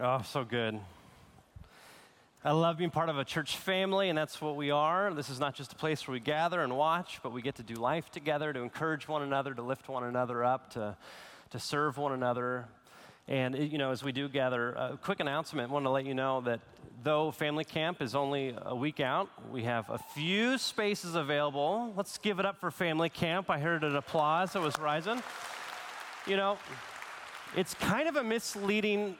Oh, so good. I love being part of a church family, and that's what we are. This is not just a place where we gather and watch, but we get to do life together, to encourage one another, to lift one another up, to, to serve one another. And, you know, as we do gather, a quick announcement. I want to let you know that though family camp is only a week out, we have a few spaces available. Let's give it up for family camp. I heard an applause that was rising. You know, it's kind of a misleading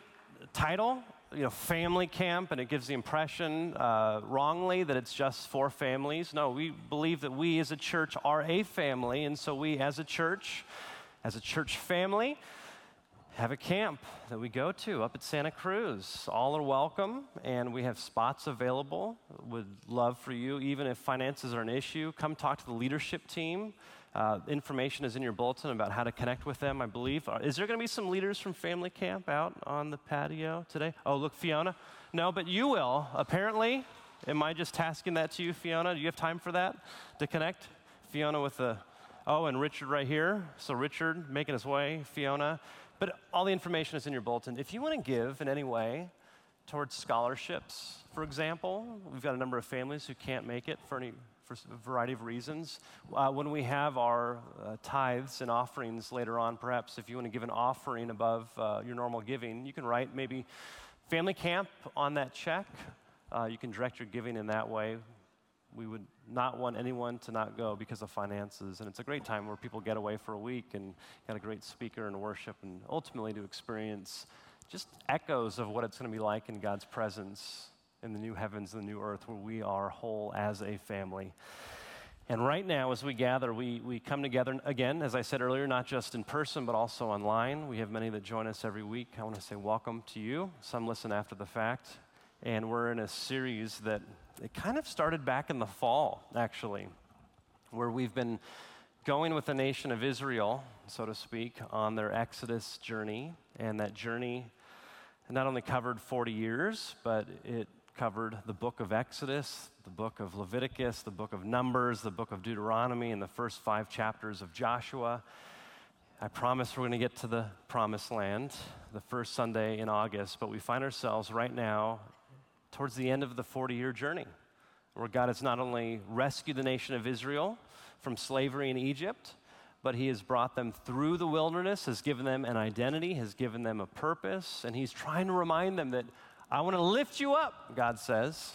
title you know, family camp, and it gives the impression uh, wrongly that it's just for families. No, we believe that we as a church are a family, and so we as a church, as a church family, have a camp that we go to up at Santa Cruz. All are welcome, and we have spots available. Would love for you, even if finances are an issue, come talk to the leadership team. Uh, information is in your bulletin about how to connect with them, I believe. Uh, is there going to be some leaders from family camp out on the patio today? Oh, look, Fiona. No, but you will, apparently. Am I just tasking that to you, Fiona? Do you have time for that to connect? Fiona with the, oh, and Richard right here. So, Richard making his way, Fiona. But all the information is in your bulletin. If you want to give in any way towards scholarships, for example, we've got a number of families who can't make it for any for a variety of reasons. Uh, when we have our uh, tithes and offerings later on, perhaps if you want to give an offering above uh, your normal giving, you can write maybe family camp on that check. Uh, you can direct your giving in that way. We would not want anyone to not go because of finances. And it's a great time where people get away for a week and got a great speaker and worship, and ultimately to experience just echoes of what it's going to be like in God's presence in the new heavens the new earth where we are whole as a family. And right now, as we gather, we, we come together again, as I said earlier, not just in person, but also online. We have many that join us every week. I want to say welcome to you. Some listen after the fact. And we're in a series that it kind of started back in the fall, actually, where we've been going with the nation of Israel, so to speak, on their Exodus journey. And that journey not only covered 40 years, but it covered the book of Exodus, the book of Leviticus, the book of Numbers, the book of Deuteronomy, and the first five chapters of Joshua. I promise we're going to get to the promised land the first Sunday in August, but we find ourselves right now towards the end of the 40 year journey where God has not only rescued the nation of Israel from slavery in Egypt, but He has brought them through the wilderness, has given them an identity, has given them a purpose, and He's trying to remind them that I want to lift you up, God says,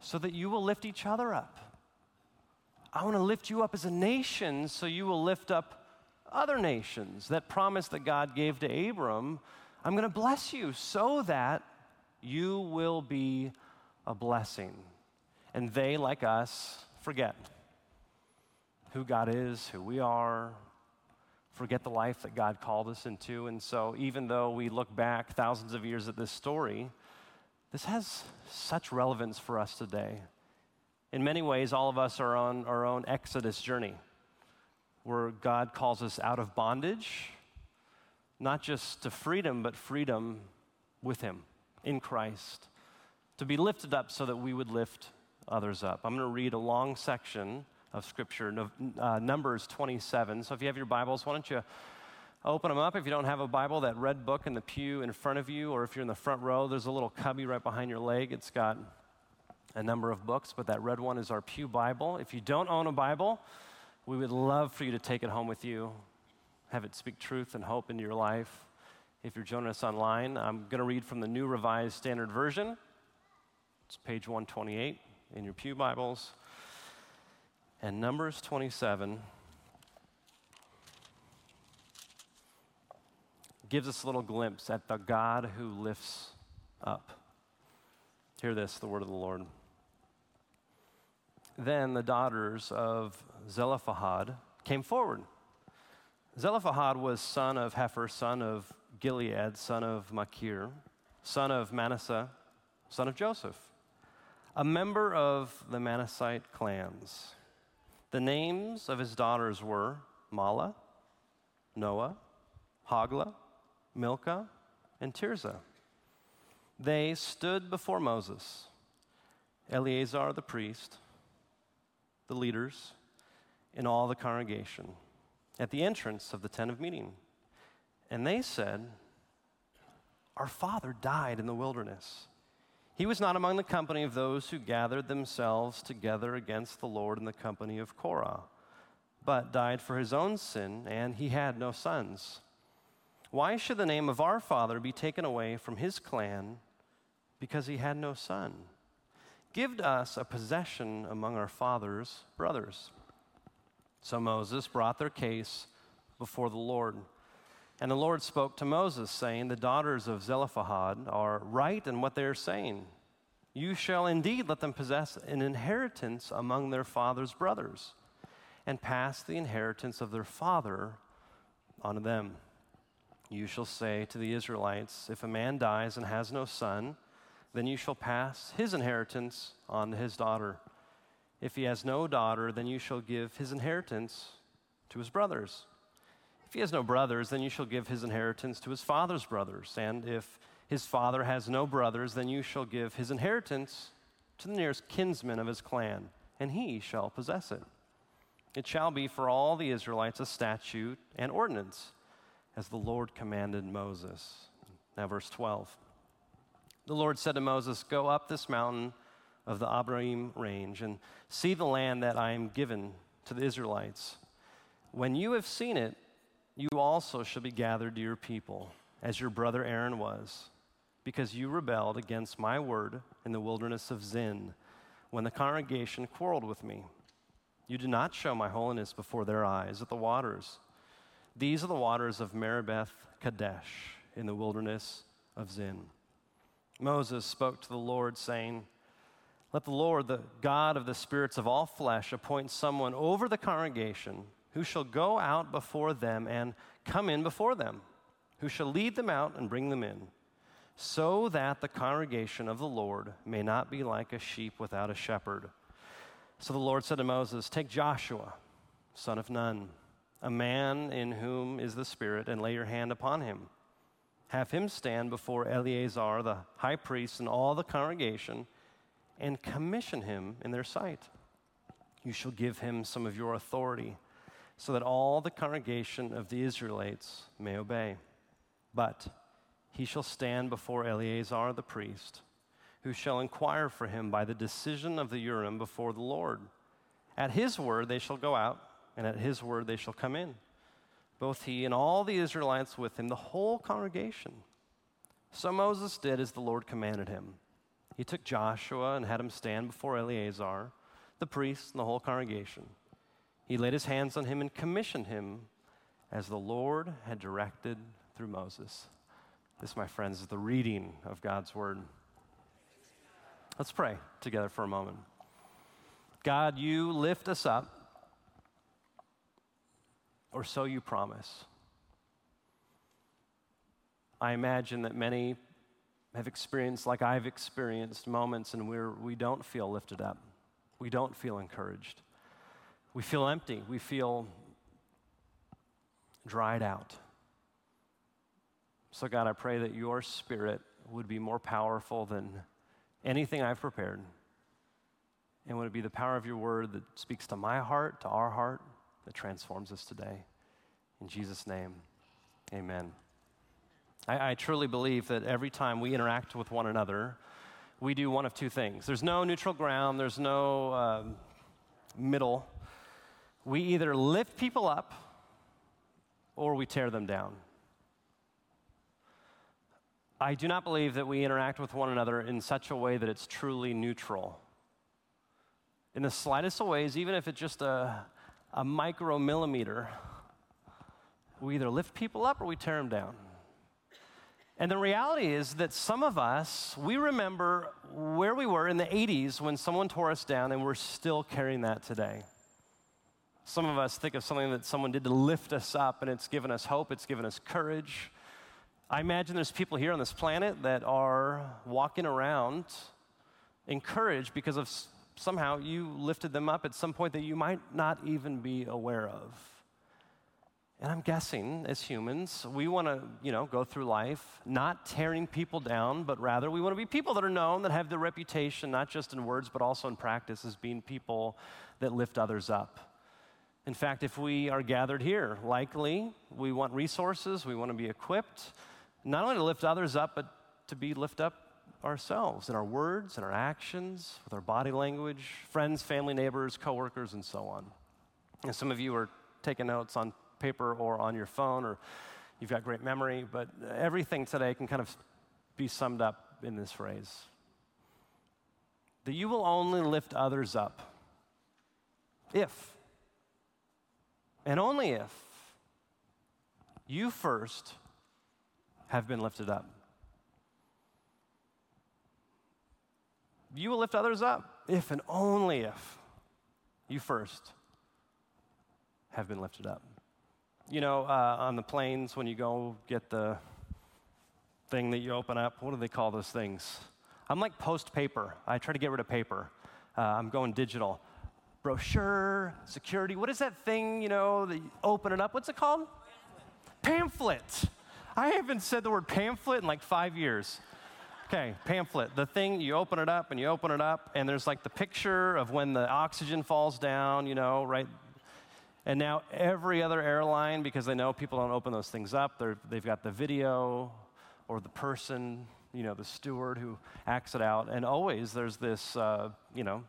so that you will lift each other up. I want to lift you up as a nation so you will lift up other nations. That promise that God gave to Abram, I'm going to bless you so that you will be a blessing. And they, like us, forget who God is, who we are, forget the life that God called us into. And so, even though we look back thousands of years at this story, this has such relevance for us today. In many ways, all of us are on our own Exodus journey where God calls us out of bondage, not just to freedom, but freedom with Him in Christ, to be lifted up so that we would lift others up. I'm going to read a long section of Scripture, uh, Numbers 27. So if you have your Bibles, why don't you open them up? If you don't have a Bible, that red book in the pew in front of you, or if you're in the front row, there's a little cubby right behind your leg. It's got a number of books, but that red one is our Pew Bible. If you don't own a Bible, we would love for you to take it home with you, have it speak truth and hope into your life. If you're joining us online, I'm going to read from the New Revised Standard Version. It's page 128 in your Pew Bibles. And Numbers 27 gives us a little glimpse at the God who lifts up. Hear this, the word of the Lord. Then the daughters of Zelophehad came forward. Zelophehad was son of Hepher, son of Gilead, son of Machir, son of Manasseh, son of Joseph, a member of the Manassite clans. The names of his daughters were Mahlah, Noah, Hoglah, Milcah, and Tirzah. They stood before Moses, Eleazar the priest, the leaders, and all the congregation at the entrance of the tent of meeting. And they said, Our father died in the wilderness. He was not among the company of those who gathered themselves together against the Lord in the company of Korah, but died for his own sin, and he had no sons. Why should the name of our father be taken away from his clan because he had no son? Give us a possession among our father's brothers. So Moses brought their case before the Lord. And the Lord spoke to Moses, saying, The daughters of Zelophehad are right in what they are saying. You shall indeed let them possess an inheritance among their father's brothers, and pass the inheritance of their father on them. You shall say to the Israelites, If a man dies and has no son, then you shall pass his inheritance on to his daughter. If he has no daughter, then you shall give his inheritance to his brothers. If he has no brothers, then you shall give his inheritance to his father's brothers. And if his father has no brothers, then you shall give his inheritance to the nearest kinsman of his clan, and he shall possess it. It shall be for all the Israelites a statute and ordinance, as the Lord commanded Moses. Now, verse 12. The Lord said to Moses, Go up this mountain of the Abarim range and see the land that I am given to the Israelites. When you have seen it, you also shall be gathered to your people, as your brother Aaron was, because you rebelled against my word in the wilderness of Zin, when the congregation quarreled with me. You did not show my holiness before their eyes at the waters. These are the waters of Meribath Kadesh in the wilderness of Zin. Moses spoke to the Lord, saying, Let the Lord, the God of the spirits of all flesh, appoint someone over the congregation who shall go out before them and come in before them, who shall lead them out and bring them in, so that the congregation of the Lord may not be like a sheep without a shepherd. So the Lord said to Moses, Take Joshua, son of Nun, a man in whom is the Spirit, and lay your hand upon him. Have him stand before Eleazar, the high priest, and all the congregation, and commission him in their sight. You shall give him some of your authority so that all the congregation of the Israelites may obey. But he shall stand before Eleazar the priest, who shall inquire for him by the decision of the Urim before the Lord. At his word they shall go out, and at his word they shall come in, both he and all the Israelites with him, the whole congregation. So Moses did as the Lord commanded him. He took Joshua and had him stand before Eleazar, the priest, and the whole congregation. He laid his hands on him and commissioned him as the Lord had directed through Moses. This, my friends, is the reading of God's word. Let's pray together for a moment. God, you lift us up, or so you promise. I imagine that many have experienced, like I've experienced, moments in where we don't feel lifted up, we don't feel encouraged. We feel empty. We feel dried out. So, God, I pray that your spirit would be more powerful than anything I've prepared. And would it be the power of your word that speaks to my heart, to our heart, that transforms us today? In Jesus' name, amen. I, I truly believe that every time we interact with one another, we do one of two things. There's no neutral ground, there's no um, middle we either lift people up or we tear them down. I do not believe that we interact with one another in such a way that it's truly neutral. In the slightest of ways, even if it's just a, a micromillimeter, we either lift people up or we tear them down. And the reality is that some of us, we remember where we were in the 80s when someone tore us down, and we're still carrying that today. Some of us think of something that someone did to lift us up, and it's given us hope, it's given us courage. I imagine there's people here on this planet that are walking around encouraged because of somehow you lifted them up at some point that you might not even be aware of. And I'm guessing as humans, we want to, you know, go through life not tearing people down, but rather we want to be people that are known, that have the reputation, not just in words, but also in practice, as being people that lift others up. In fact, if we are gathered here, likely we want resources, we want to be equipped, not only to lift others up, but to be lift up ourselves in our words, in our actions, with our body language, friends, family, neighbors, coworkers, and so on. And some of you are taking notes on paper or on your phone, or you've got great memory, but everything today can kind of be summed up in this phrase that you will only lift others up if, and only if, you first have been lifted up. You will lift others up if and only if you first have been lifted up. You know, uh, on the planes, when you go get the thing that you open up, what do they call those things? I'm like post paper. I try to get rid of paper. Uh, I'm going digital. Brochure, security. What is that thing, you know, that you open it up? What's it called? Pamphlet. pamphlet. I haven't said the word pamphlet in like five years. Okay, pamphlet. The thing, you open it up and you open it up, and there's like the picture of when the oxygen falls down, you know, right? And now every other airline, because they know people don't open those things up, they've got the video or the person you know, the steward who acts it out. And always there's this, uh, you know,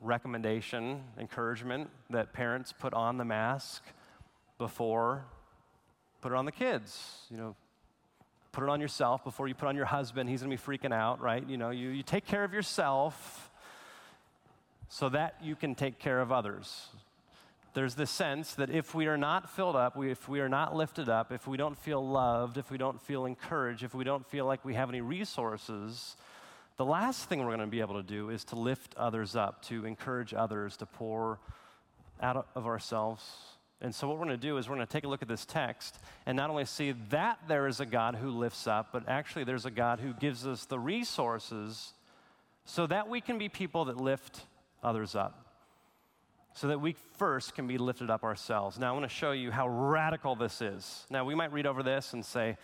recommendation, encouragement that parents put on the mask before put it on the kids. You know, put it on yourself before you put on your husband. He's going to be freaking out, right? You know, you, you take care of yourself so that you can take care of others there's this sense that if we are not filled up, we, if we are not lifted up, if we don't feel loved, if we don't feel encouraged, if we don't feel like we have any resources, the last thing we're going to be able to do is to lift others up, to encourage others, to pour out of ourselves. And so, what we're going to do is we're going to take a look at this text and not only see that there is a God who lifts up, but actually there's a God who gives us the resources so that we can be people that lift others up so that we first can be lifted up ourselves. Now, I want to show you how radical this is. Now, we might read over this and say,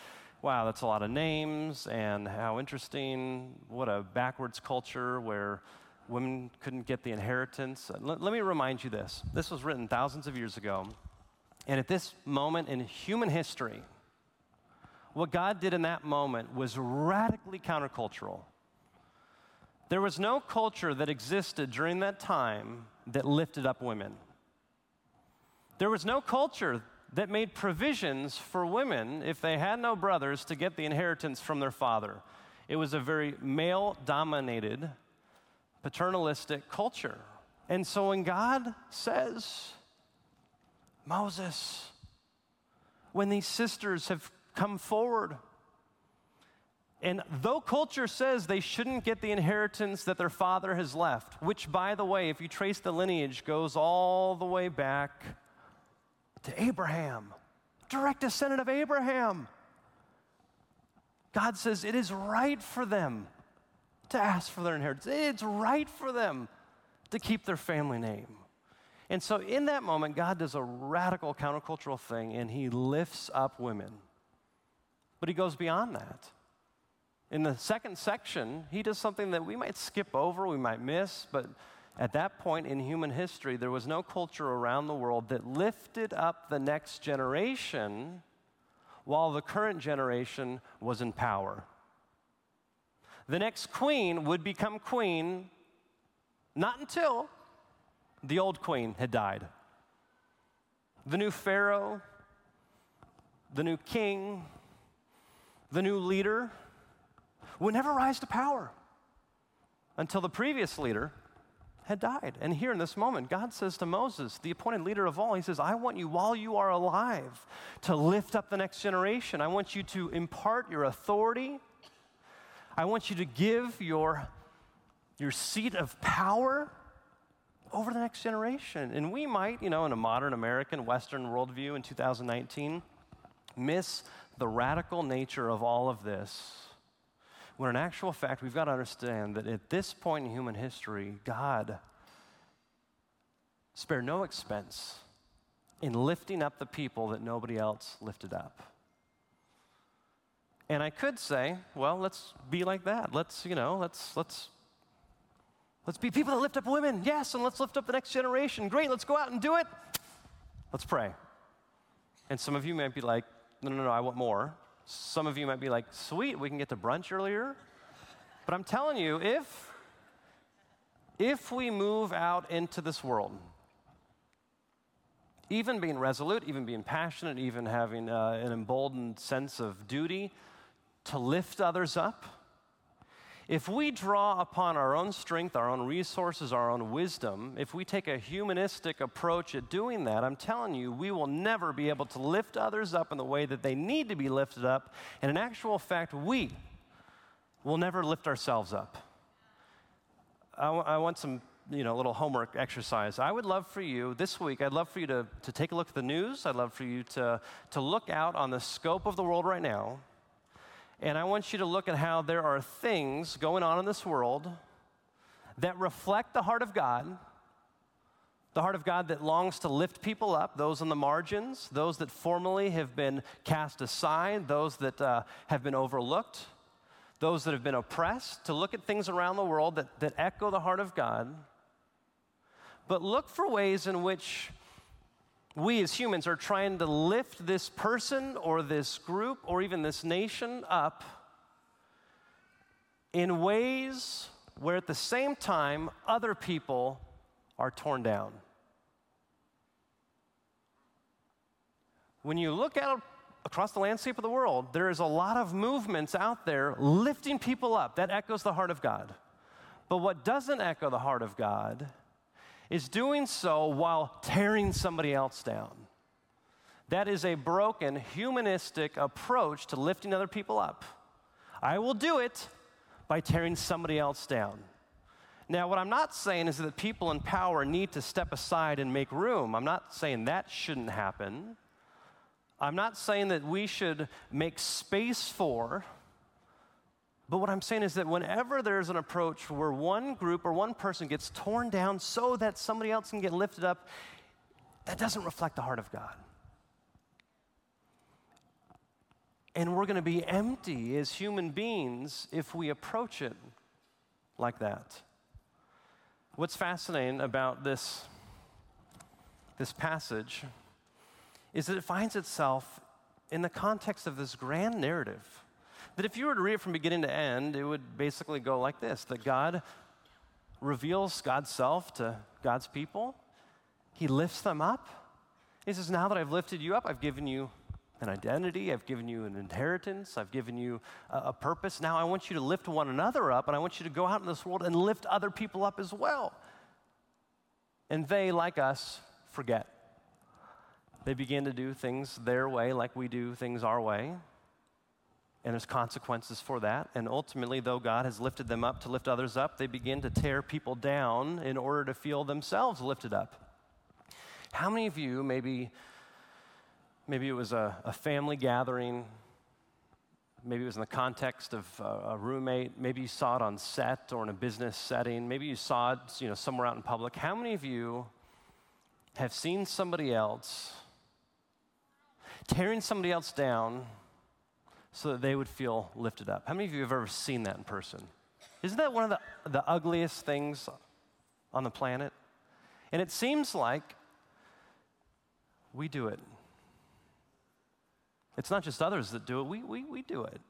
wow, that's a lot of names, and how interesting. What a backwards culture where women couldn't get the inheritance. Let, let me remind you this this was written thousands of years ago. And at this moment in human history, what God did in that moment was radically countercultural. There was no culture that existed during that time that lifted up women. There was no culture that made provisions for women, if they had no brothers, to get the inheritance from their father. It was a very male dominated, paternalistic culture. And so when God says, Moses, when these sisters have come forward and though culture says they shouldn't get the inheritance that their father has left, which, by the way, if you trace the lineage, goes all the way back to Abraham, direct descendant of Abraham, God says it is right for them to ask for their inheritance. It's right for them to keep their family name. And so, in that moment, God does a radical countercultural thing and he lifts up women. But he goes beyond that. In the second section, he does something that we might skip over, we might miss, but at that point in human history, there was no culture around the world that lifted up the next generation while the current generation was in power. The next queen would become queen not until the old queen had died. The new Pharaoh, the new king, the new leader, would never rise to power until the previous leader had died. And here in this moment, God says to Moses, the appointed leader of all, He says, I want you while you are alive to lift up the next generation. I want you to impart your authority. I want you to give your, your seat of power over the next generation. And we might, you know, in a modern American Western worldview in 2019, miss the radical nature of all of this when in actual fact, we've got to understand that at this point in human history, God spared no expense in lifting up the people that nobody else lifted up. And I could say, well, let's be like that. Let's, you know, let's let's let's be people that lift up women. Yes, and let's lift up the next generation. Great, let's go out and do it. Let's pray. And some of you might be like, no, no, no, I want more. Some of you might be like, sweet, we can get to brunch earlier. But I'm telling you, if, if we move out into this world, even being resolute, even being passionate, even having uh, an emboldened sense of duty to lift others up, if we draw upon our own strength, our own resources, our own wisdom, if we take a humanistic approach at doing that, I'm telling you, we will never be able to lift others up in the way that they need to be lifted up. And in actual fact, we will never lift ourselves up. I, w- I want some you know, little homework exercise. I would love for you this week, I'd love for you to, to take a look at the news. I'd love for you to, to look out on the scope of the world right now and I want you to look at how there are things going on in this world that reflect the heart of God, the heart of God that longs to lift people up, those on the margins, those that formerly have been cast aside, those that uh, have been overlooked, those that have been oppressed, to look at things around the world that, that echo the heart of God. But look for ways in which we as humans are trying to lift this person or this group or even this nation up in ways where at the same time other people are torn down. When you look out across the landscape of the world, there is a lot of movements out there lifting people up. That echoes the heart of God. But what doesn't echo the heart of God is doing so while tearing somebody else down. That is a broken, humanistic approach to lifting other people up. I will do it by tearing somebody else down. Now, what I'm not saying is that people in power need to step aside and make room. I'm not saying that shouldn't happen. I'm not saying that we should make space for but what I'm saying is that whenever there's an approach where one group or one person gets torn down so that somebody else can get lifted up, that doesn't reflect the heart of God. And we're going to be empty as human beings if we approach it like that. What's fascinating about this, this passage is that it finds itself in the context of this grand narrative that if you were to read it from beginning to end, it would basically go like this that God reveals God's self to God's people, He lifts them up. He says, Now that I've lifted you up, I've given you an identity, I've given you an inheritance, I've given you a, a purpose. Now I want you to lift one another up, and I want you to go out in this world and lift other people up as well. And they, like us, forget. They begin to do things their way, like we do things our way and there's consequences for that. And ultimately, though God has lifted them up to lift others up, they begin to tear people down in order to feel themselves lifted up. How many of you, maybe, maybe it was a, a family gathering, maybe it was in the context of a, a roommate, maybe you saw it on set or in a business setting, maybe you saw it you know, somewhere out in public. How many of you have seen somebody else tearing somebody else down? So that they would feel lifted up. How many of you have ever seen that in person? Isn't that one of the, the ugliest things on the planet? And it seems like we do it. It's not just others that do it, we, we, we do it.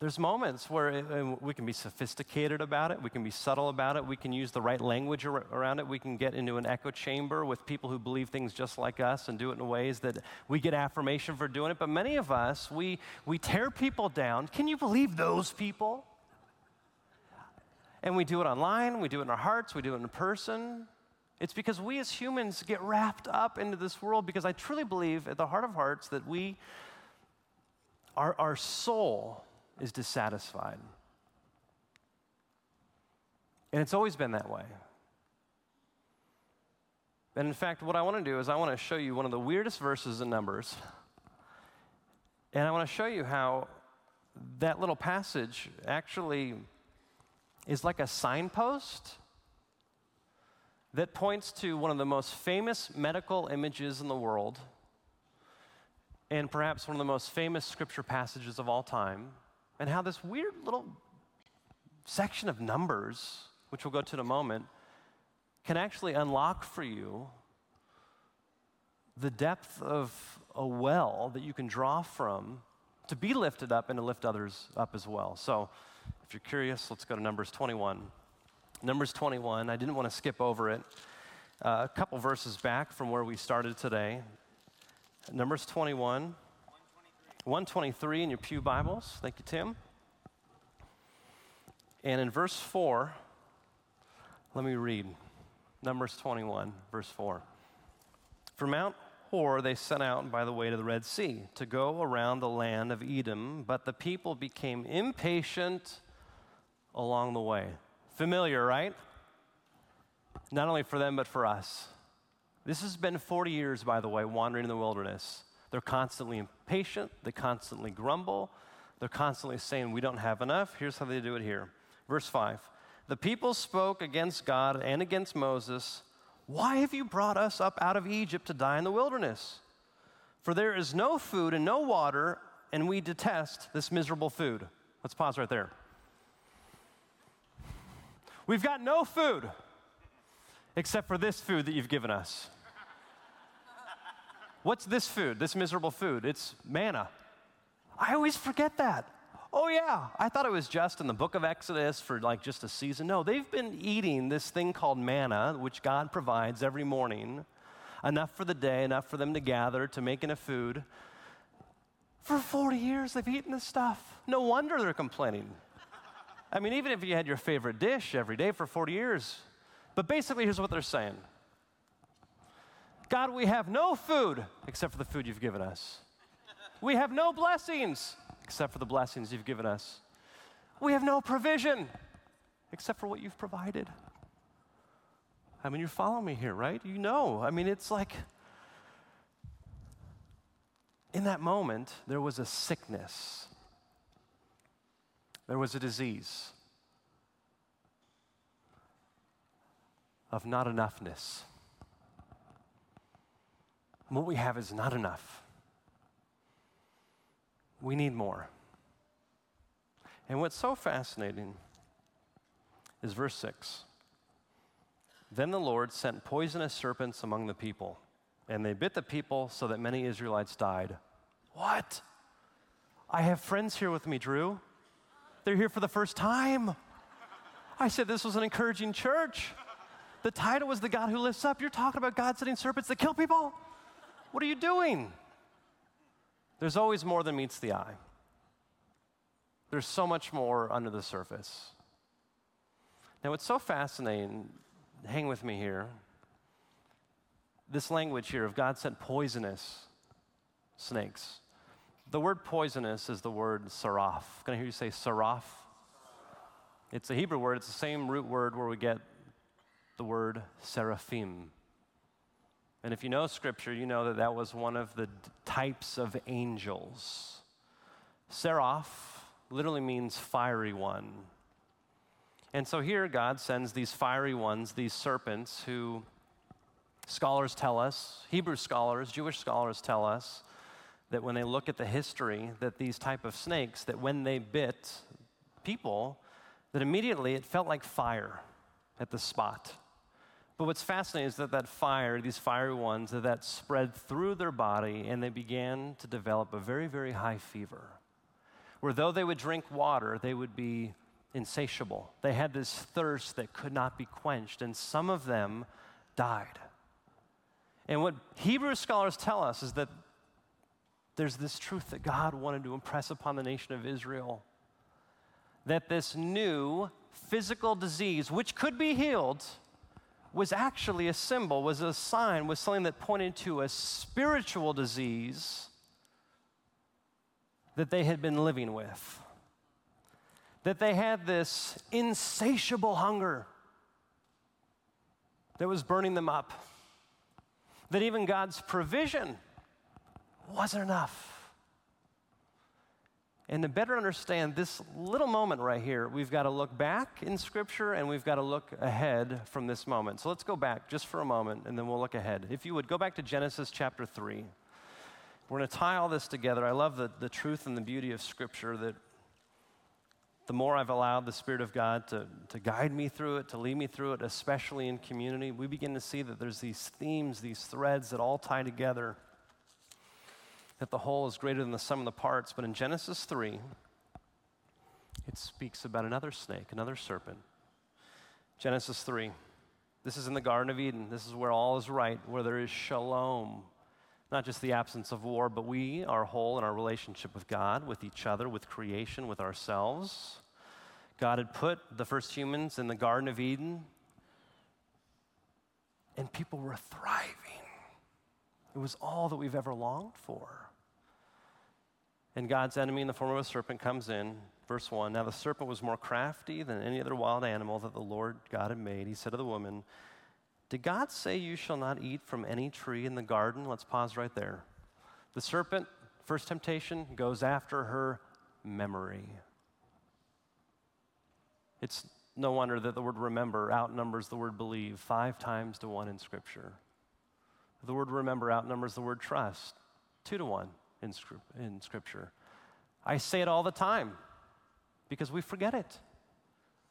There's moments where it, we can be sophisticated about it, we can be subtle about it, we can use the right language ar- around it, we can get into an echo chamber with people who believe things just like us and do it in ways that we get affirmation for doing it. But many of us, we, we tear people down. Can you believe those people? And we do it online, we do it in our hearts, we do it in person. It's because we as humans get wrapped up into this world because I truly believe at the heart of hearts that we, our, our soul, is dissatisfied. And it's always been that way. And in fact, what I want to do is I want to show you one of the weirdest verses in Numbers. And I want to show you how that little passage actually is like a signpost that points to one of the most famous medical images in the world and perhaps one of the most famous scripture passages of all time and how this weird little section of numbers, which we'll go to in a moment, can actually unlock for you the depth of a well that you can draw from to be lifted up and to lift others up as well. So, if you're curious, let's go to Numbers 21. Numbers 21, I didn't want to skip over it. Uh, a couple verses back from where we started today. Numbers 21, 123 in your Pew Bibles. Thank you, Tim. And in verse 4, let me read Numbers 21, verse 4. From Mount Hor they set out by the way to the Red Sea to go around the land of Edom, but the people became impatient along the way. Familiar, right? Not only for them, but for us. This has been 40 years, by the way, wandering in the wilderness. They're constantly impatient, they constantly grumble, they're constantly saying, We don't have enough. Here's how they do it here. Verse 5 The people spoke against God and against Moses. Why have you brought us up out of Egypt to die in the wilderness? For there is no food and no water, and we detest this miserable food. Let's pause right there. We've got no food except for this food that you've given us. What's this food, this miserable food? It's manna. I always forget that. Oh, yeah, I thought it was just in the book of Exodus for like just a season. No, they've been eating this thing called manna, which God provides every morning, enough for the day, enough for them to gather to make enough food. For 40 years, they've eaten this stuff. No wonder they're complaining. I mean, even if you had your favorite dish every day for 40 years. But basically, here's what they're saying God, we have no food except for the food you've given us. We have no blessings except for the blessings you've given us. We have no provision except for what you've provided. I mean, you follow me here, right? You know. I mean, it's like in that moment, there was a sickness, there was a disease of not enoughness. What we have is not enough. We need more. And what's so fascinating is verse 6. Then the Lord sent poisonous serpents among the people, and they bit the people so that many Israelites died. What? I have friends here with me, Drew. They're here for the first time. I said this was an encouraging church. The title was The God Who Lifts Up. You're talking about God sending serpents that kill people? What are you doing? There's always more than meets the eye. There's so much more under the surface. Now, what's so fascinating, hang with me here, this language here of God sent poisonous snakes. The word poisonous is the word saraf. Can I hear you say saraf? It's a Hebrew word, it's the same root word where we get the word seraphim. And if you know scripture, you know that that was one of the types of angels. Seraph literally means fiery one. And so here God sends these fiery ones, these serpents, who scholars tell us, Hebrew scholars, Jewish scholars tell us, that when they look at the history, that these type of snakes, that when they bit people, that immediately it felt like fire at the spot. But what's fascinating is that that fire, these fiery ones, that, that spread through their body and they began to develop a very, very high fever. Where though they would drink water, they would be insatiable. They had this thirst that could not be quenched, and some of them died. And what Hebrew scholars tell us is that there's this truth that God wanted to impress upon the nation of Israel that this new physical disease, which could be healed, was actually a symbol, was a sign, was something that pointed to a spiritual disease that they had been living with. That they had this insatiable hunger that was burning them up. That even God's provision wasn't enough. And to better understand this little moment right here, we've got to look back in Scripture and we've got to look ahead from this moment. So let's go back just for a moment and then we'll look ahead. If you would go back to Genesis chapter 3. We're going to tie all this together. I love the, the truth and the beauty of Scripture that the more I've allowed the Spirit of God to, to guide me through it, to lead me through it, especially in community, we begin to see that there's these themes, these threads that all tie together, that the whole is greater than the sum of the parts. But in Genesis 3, it speaks about another snake, another serpent. Genesis 3. This is in the Garden of Eden. This is where all is right, where there is shalom, not just the absence of war, but we are whole in our relationship with God, with each other, with creation, with ourselves. God had put the first humans in the Garden of Eden, and people were thriving. It was all that we've ever longed for. And God's enemy in the form of a serpent comes in. Verse 1 Now the serpent was more crafty than any other wild animal that the Lord God had made. He said to the woman, did God say you shall not eat from any tree in the garden? Let's pause right there. The serpent, first temptation, goes after her memory. It's no wonder that the word remember outnumbers the word believe five times to one in Scripture. The word remember outnumbers the word trust two to one in, in Scripture. I say it all the time because we forget it.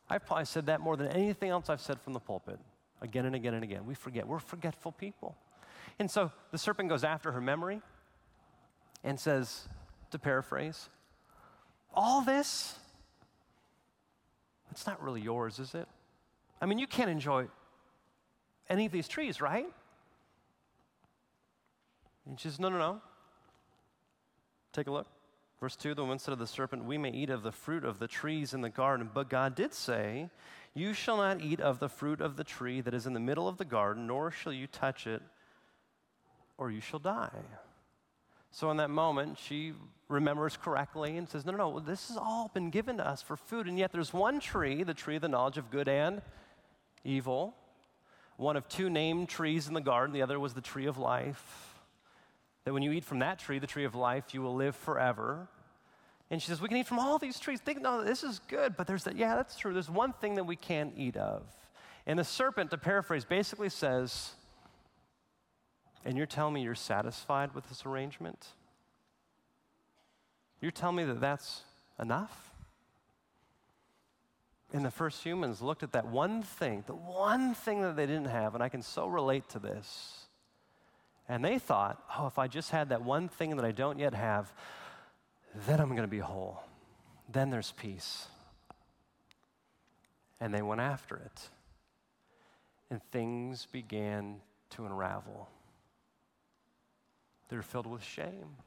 I've probably said that more than anything else I've said from the pulpit again and again and again. We forget. We're forgetful people. And so the serpent goes after her memory and says, to paraphrase, all this, it's not really yours, is it? I mean, you can't enjoy any of these trees, right? And she says, no, no, no. Take a look. Verse 2 The woman said to the serpent, We may eat of the fruit of the trees in the garden, but God did say, you shall not eat of the fruit of the tree that is in the middle of the garden, nor shall you touch it, or you shall die. So, in that moment, she remembers correctly and says, No, no, no, this has all been given to us for food. And yet, there's one tree, the tree of the knowledge of good and evil, one of two named trees in the garden, the other was the tree of life. That when you eat from that tree, the tree of life, you will live forever. And she says, We can eat from all these trees. Think, no, this is good. But there's that, yeah, that's true. There's one thing that we can't eat of. And the serpent, to paraphrase, basically says, And you're telling me you're satisfied with this arrangement? You're telling me that that's enough? And the first humans looked at that one thing, the one thing that they didn't have, and I can so relate to this. And they thought, oh, if I just had that one thing that I don't yet have, then I'm going to be whole. Then there's peace. And they went after it. And things began to unravel. They were filled with shame.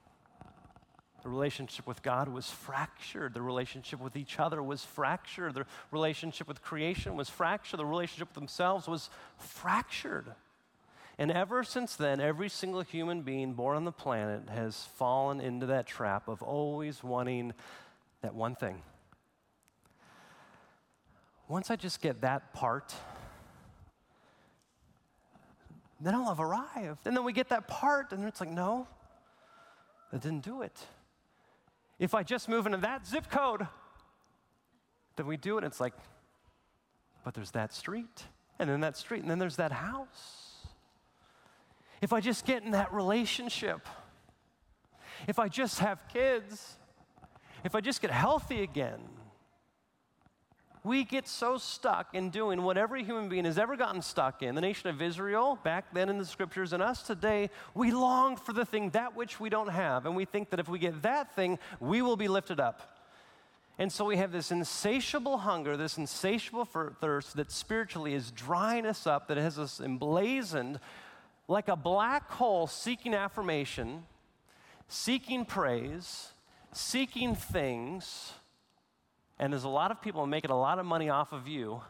The relationship with God was fractured. The relationship with each other was fractured. The relationship with creation was fractured. The relationship with themselves was fractured. And ever since then, every single human being born on the planet has fallen into that trap of always wanting that one thing. Once I just get that part, then I'll have arrived. And then we get that part, and it's like, no, that didn't do it. If I just move into that zip code, then we do it. It's like, but there's that street, and then that street, and then there's that house if I just get in that relationship, if I just have kids, if I just get healthy again, we get so stuck in doing what every human being has ever gotten stuck in. The nation of Israel, back then in the scriptures, and us today, we long for the thing, that which we don't have. And we think that if we get that thing, we will be lifted up. And so we have this insatiable hunger, this insatiable thirst that spiritually is drying us up, that has us emblazoned like a black hole seeking affirmation, seeking praise, seeking things. And there's a lot of people making a lot of money off of you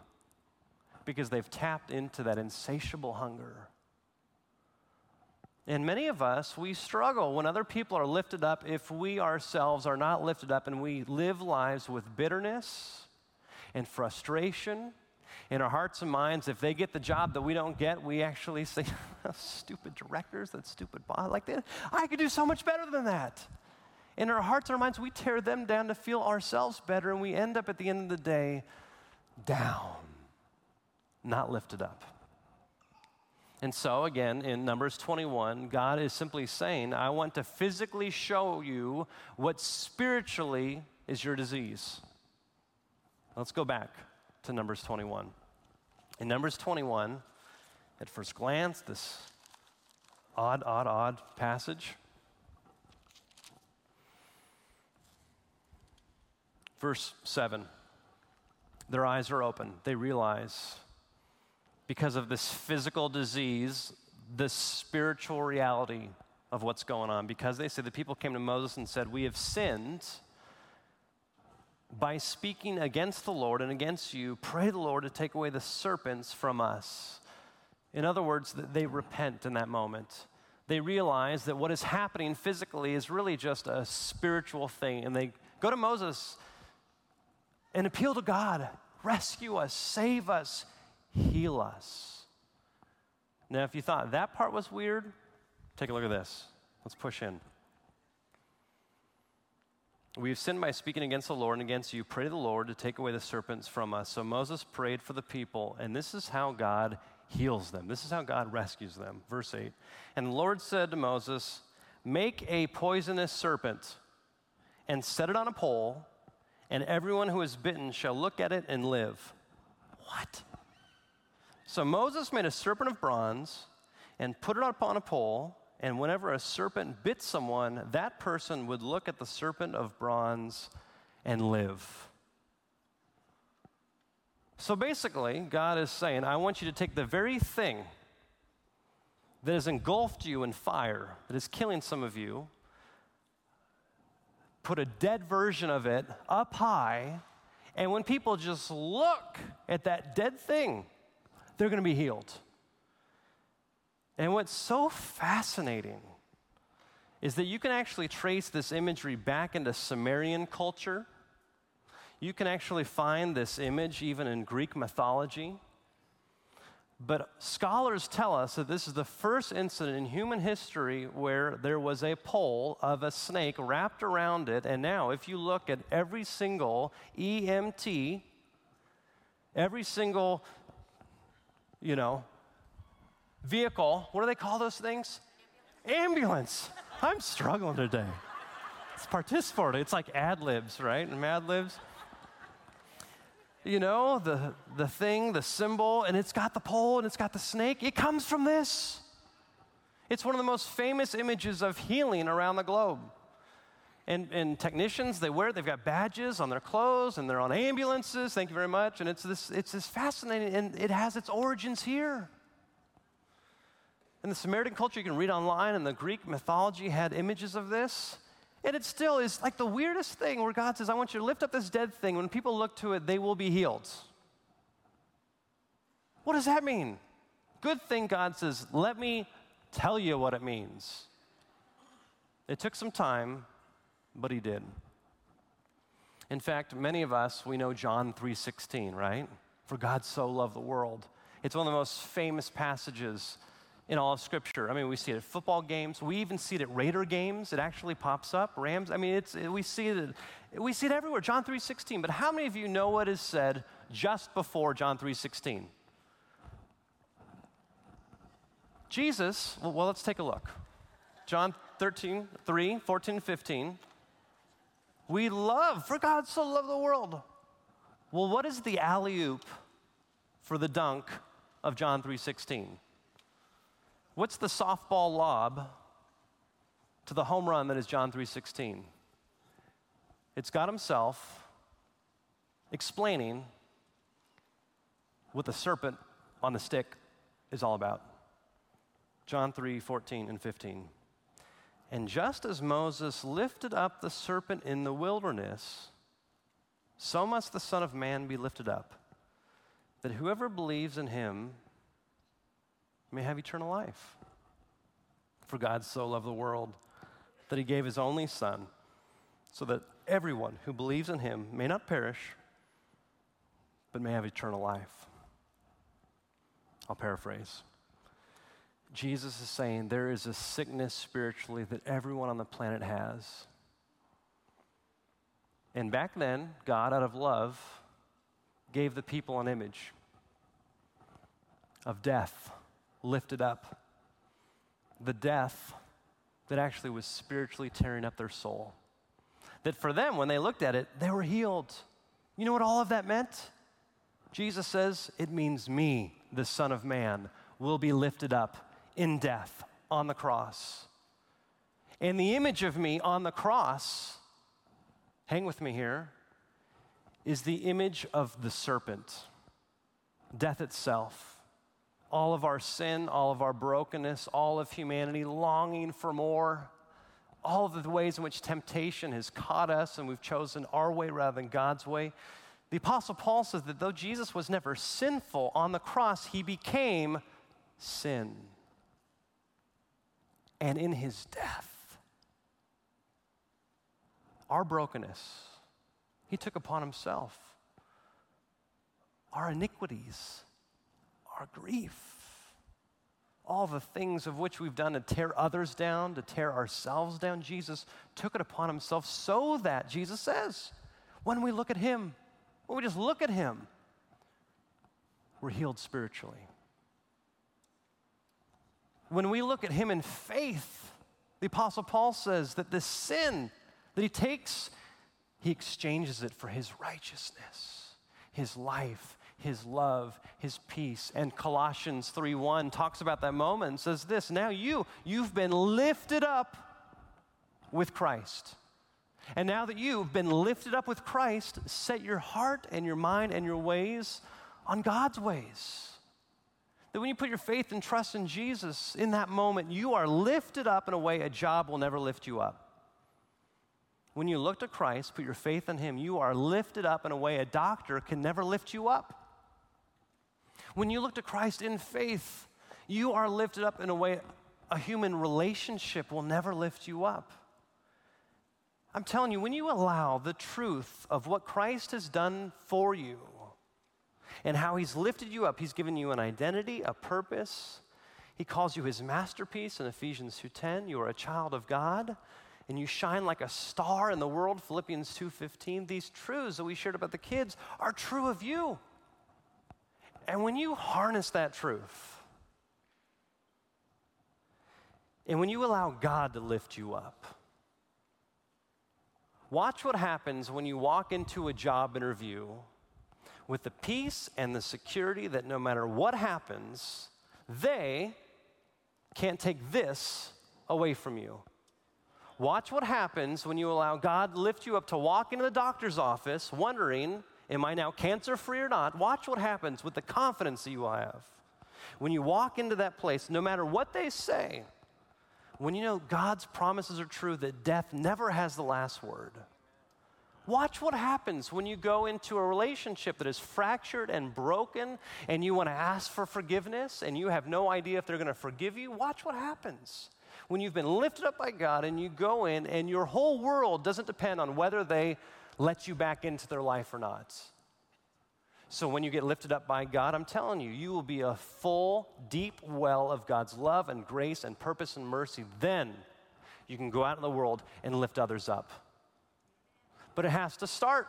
because they've tapped into that insatiable hunger. And many of us, we struggle when other people are lifted up if we ourselves are not lifted up and we live lives with bitterness and frustration in our hearts and minds, if they get the job that we don't get, we actually say, stupid directors, that stupid boss, like that. I could do so much better than that. In our hearts and our minds, we tear them down to feel ourselves better, and we end up at the end of the day down, not lifted up. And so, again, in Numbers 21, God is simply saying, I want to physically show you what spiritually is your disease. Let's go back to Numbers 21. In Numbers 21, at first glance, this odd, odd, odd passage. Verse 7 Their eyes are open. They realize because of this physical disease, the spiritual reality of what's going on. Because they say the people came to Moses and said, We have sinned by speaking against the Lord and against you. Pray the Lord to take away the serpents from us. In other words, they repent in that moment. They realize that what is happening physically is really just a spiritual thing. And they go to Moses and appeal to God rescue us, save us, heal us. Now, if you thought that part was weird, take a look at this. Let's push in. We have sinned by speaking against the Lord and against you. Pray to the Lord to take away the serpents from us. So Moses prayed for the people, and this is how God heals them. This is how God rescues them. Verse 8. And the Lord said to Moses, Make a poisonous serpent and set it on a pole, and everyone who is bitten shall look at it and live. What? So Moses made a serpent of bronze and put it upon a pole, and whenever a serpent bit someone, that person would look at the serpent of bronze and live. So basically, God is saying, I want you to take the very thing that has engulfed you in fire, that is killing some of you, put a dead version of it up high, and when people just look at that dead thing, they're going to be healed. And what's so fascinating is that you can actually trace this imagery back into Sumerian culture you can actually find this image even in Greek mythology. But scholars tell us that this is the first incident in human history where there was a pole of a snake wrapped around it. And now, if you look at every single EMT, every single, you know, vehicle, what do they call those things? Ambulance. I'm struggling today. It's participatory. It's like ad libs, right? And mad libs you know, the, the thing, the symbol, and it's got the pole and it's got the snake. It comes from this. It's one of the most famous images of healing around the globe. And, and technicians, they wear, they've got badges on their clothes and they're on ambulances. Thank you very much. And it's this, it's this fascinating, and it has its origins here. In the Sumerian culture, you can read online, and the Greek mythology had images of this. And it still is like the weirdest thing where God says, I want you to lift up this dead thing. When people look to it, they will be healed. What does that mean? Good thing God says, let me tell you what it means. It took some time, but he did. In fact, many of us, we know John 3:16, right? For God so loved the world. It's one of the most famous passages in all of Scripture. I mean, we see it at football games. We even see it at Raider games. It actually pops up. Rams. I mean, it's, we see it. We see it everywhere. John 3:16. But how many of you know what is said just before John 3:16? Jesus. Well, well, let's take a look. John 13, 3, 14, 15. We love, for God so loved the world. Well, what is the alley oop for the dunk of John 3:16? What's the softball lob to the home run that is John 3:16? It's God himself explaining what the serpent on the stick is all about. John 3 14 and 15. And just as Moses lifted up the serpent in the wilderness, so must the Son of Man be lifted up, that whoever believes in him may have eternal life. For God so loved the world that he gave his only Son, so that everyone who believes in him may not perish, but may have eternal life. I'll paraphrase. Jesus is saying there is a sickness spiritually that everyone on the planet has. And back then, God, out of love, gave the people an image of death lifted up. The death that actually was spiritually tearing up their soul. That for them, when they looked at it, they were healed. You know what all of that meant? Jesus says, It means me, the Son of Man, will be lifted up in death on the cross. And the image of me on the cross, hang with me here, is the image of the serpent, death itself. All of our sin, all of our brokenness, all of humanity longing for more, all of the ways in which temptation has caught us and we've chosen our way rather than God's way. The Apostle Paul says that though Jesus was never sinful on the cross, he became sin. And in his death, our brokenness, he took upon himself. Our iniquities, our grief, all the things of which we've done to tear others down, to tear ourselves down, Jesus took it upon himself so that, Jesus says, when we look at him, when we just look at him, we're healed spiritually. When we look at him in faith, the Apostle Paul says that the sin that he takes, he exchanges it for his righteousness, his life, his love, his peace. And Colossians 3:1 talks about that moment and says this, now you you've been lifted up with Christ. And now that you've been lifted up with Christ, set your heart and your mind and your ways on God's ways. That when you put your faith and trust in Jesus, in that moment, you are lifted up in a way a job will never lift you up. When you look to Christ, put your faith in Him, you are lifted up in a way a doctor can never lift you up. When you look to Christ in faith, you are lifted up in a way a human relationship will never lift you up. I'm telling you, when you allow the truth of what Christ has done for you and how he's lifted you up, he's given you an identity, a purpose. He calls you his masterpiece in Ephesians 2:10. You are a child of God and you shine like a star in the world, Philippians 2:15. These truths that we shared about the kids are true of you. And when you harness that truth, and when you allow God to lift you up, Watch what happens when you walk into a job interview with the peace and the security that no matter what happens, they can't take this away from you. Watch what happens when you allow God to lift you up to walk into the doctor's office wondering, am I now cancer free or not? Watch what happens with the confidence that you have. When you walk into that place, no matter what they say, when you know God's promises are true, that death never has the last word. Watch what happens when you go into a relationship that is fractured and broken and you want to ask for forgiveness and you have no idea if they're going to forgive you. Watch what happens when you've been lifted up by God and you go in and your whole world doesn't depend on whether they let you back into their life or not. So when you get lifted up by God, I'm telling you, you will be a full, deep well of God's love and grace and purpose and mercy. Then you can go out in the world and lift others up. But it has to start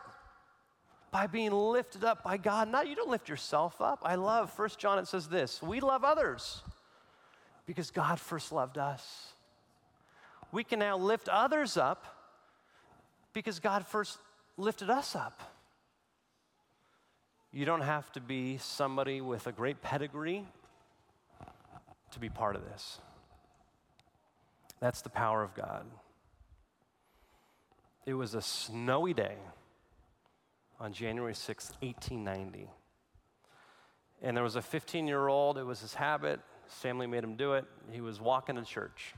by being lifted up by God. Not you don't lift yourself up. I love First John it says this, we love others because God first loved us. We can now lift others up because God first lifted us up. You don't have to be somebody with a great pedigree to be part of this. That's the power of God. It was a snowy day on January 6, 1890. And there was a 15 year old, it was his habit, his family made him do it. He was walking to church.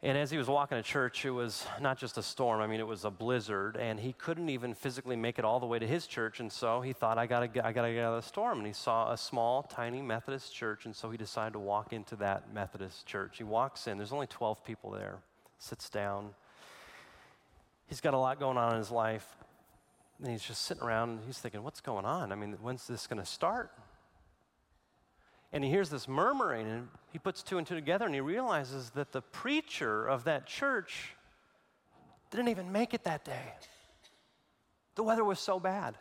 And as he was walking to church, it was not just a storm, I mean, it was a blizzard, and he couldn't even physically make it all the way to his church. And so he thought, I gotta, I gotta get out of the storm. And he saw a small, tiny Methodist church, and so he decided to walk into that Methodist church. He walks in, there's only 12 people there, sits down. He's got a lot going on in his life, and he's just sitting around and he's thinking, What's going on? I mean, when's this to start? And he hears this murmuring, and he puts two and two together, and he realizes that the preacher of that church didn't even make it that day. The weather was so bad.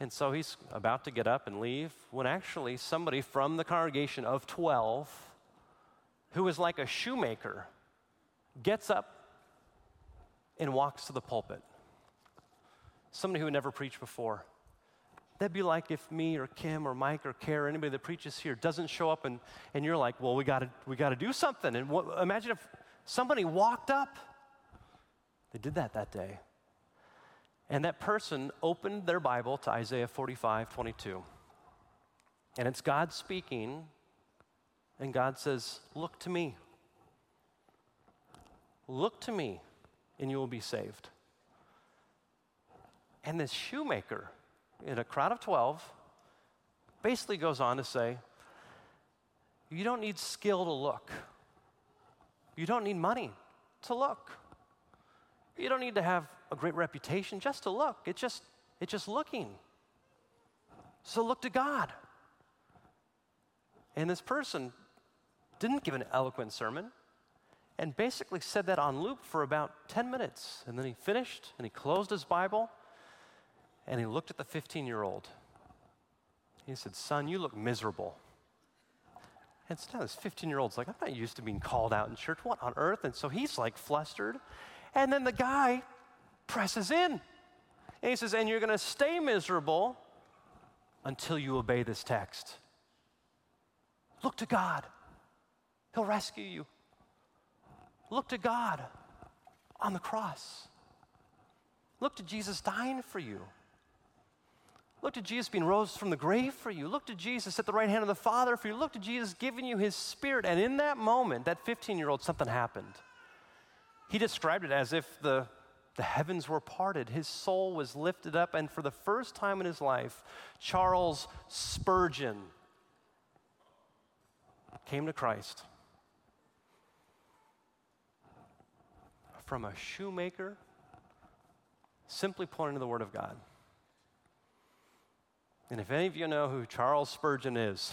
And so he's about to get up and leave when actually somebody from the congregation of 12, who was like a shoemaker, gets up and walks to the pulpit somebody who had never preached before. That'd be like if me or Kim or Mike or or anybody that preaches here doesn't show up and, and you're like, well, we gotta, we gotta do something. And what, imagine if somebody walked up. They did that that day. And that person opened their Bible to Isaiah 45, 22. And it's God speaking, and God says, Look to me. Look to me, and you will be saved. And this shoemaker in a crowd of 12 basically goes on to say, You don't need skill to look, you don't need money to look. You don't need to have a great reputation just to look. It's just, it's just looking. So look to God. And this person didn't give an eloquent sermon and basically said that on loop for about 10 minutes. And then he finished and he closed his Bible and he looked at the 15 year old. He said, Son, you look miserable. And so now this 15 year old's like, I'm not used to being called out in church. What on earth? And so he's like flustered. And then the guy presses in. And he says, And you're going to stay miserable until you obey this text. Look to God, He'll rescue you. Look to God on the cross. Look to Jesus dying for you. Look to Jesus being rose from the grave for you. Look to Jesus at the right hand of the Father for you. Look to Jesus giving you his spirit. And in that moment, that 15 year old, something happened. He described it as if the, the heavens were parted, his soul was lifted up, and for the first time in his life, Charles Spurgeon came to Christ. From a shoemaker, simply pointing to the Word of God. And if any of you know who Charles Spurgeon is,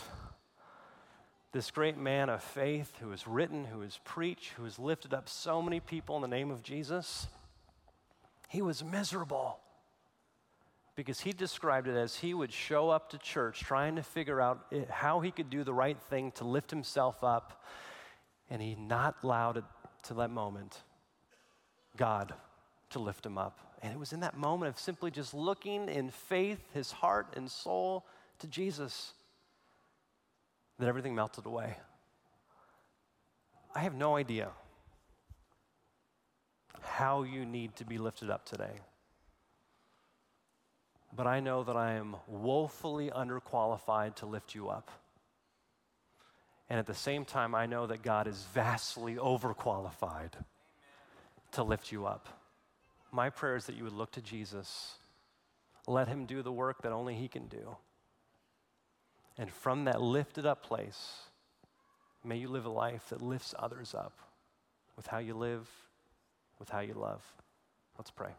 this great man of faith who has written, who has preached, who has lifted up so many people in the name of Jesus, he was miserable because he described it as he would show up to church trying to figure out how he could do the right thing to lift himself up, and he not allowed it to that moment God to lift him up. And it was in that moment of simply just looking in faith, his heart and soul to Jesus that everything melted away. I have no idea how you need to be lifted up today. But I know that I am woefully underqualified to lift you up. And at the same time, I know that God is vastly overqualified to lift you up. My prayer is that you would look to Jesus, let Him do the work that only He can do. And from that lifted up place, may you live a life that lifts others up with how you live, with how you love. Let's pray.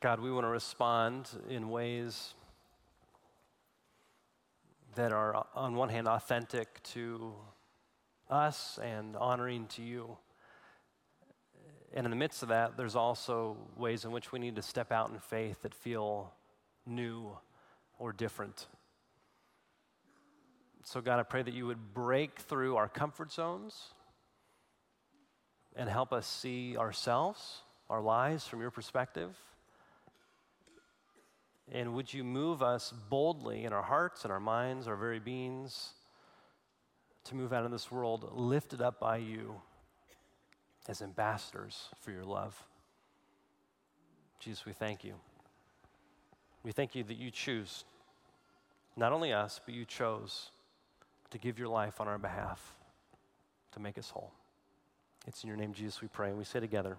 God, we want to respond in ways that are, uh, on one hand, authentic to us and honoring to you. And in the midst of that, there's also ways in which we need to step out in faith that feel new or different. So, God, I pray that you would break through our comfort zones and help us see ourselves, our lives from your perspective. And would you move us boldly in our hearts and our minds, our very beings, to move out in this world lifted up by you as ambassadors for your love. Jesus, we thank you. We thank you that you choose not only us, but you chose to give your life on our behalf to make us whole. It's in your name, Jesus, we pray. And we say together,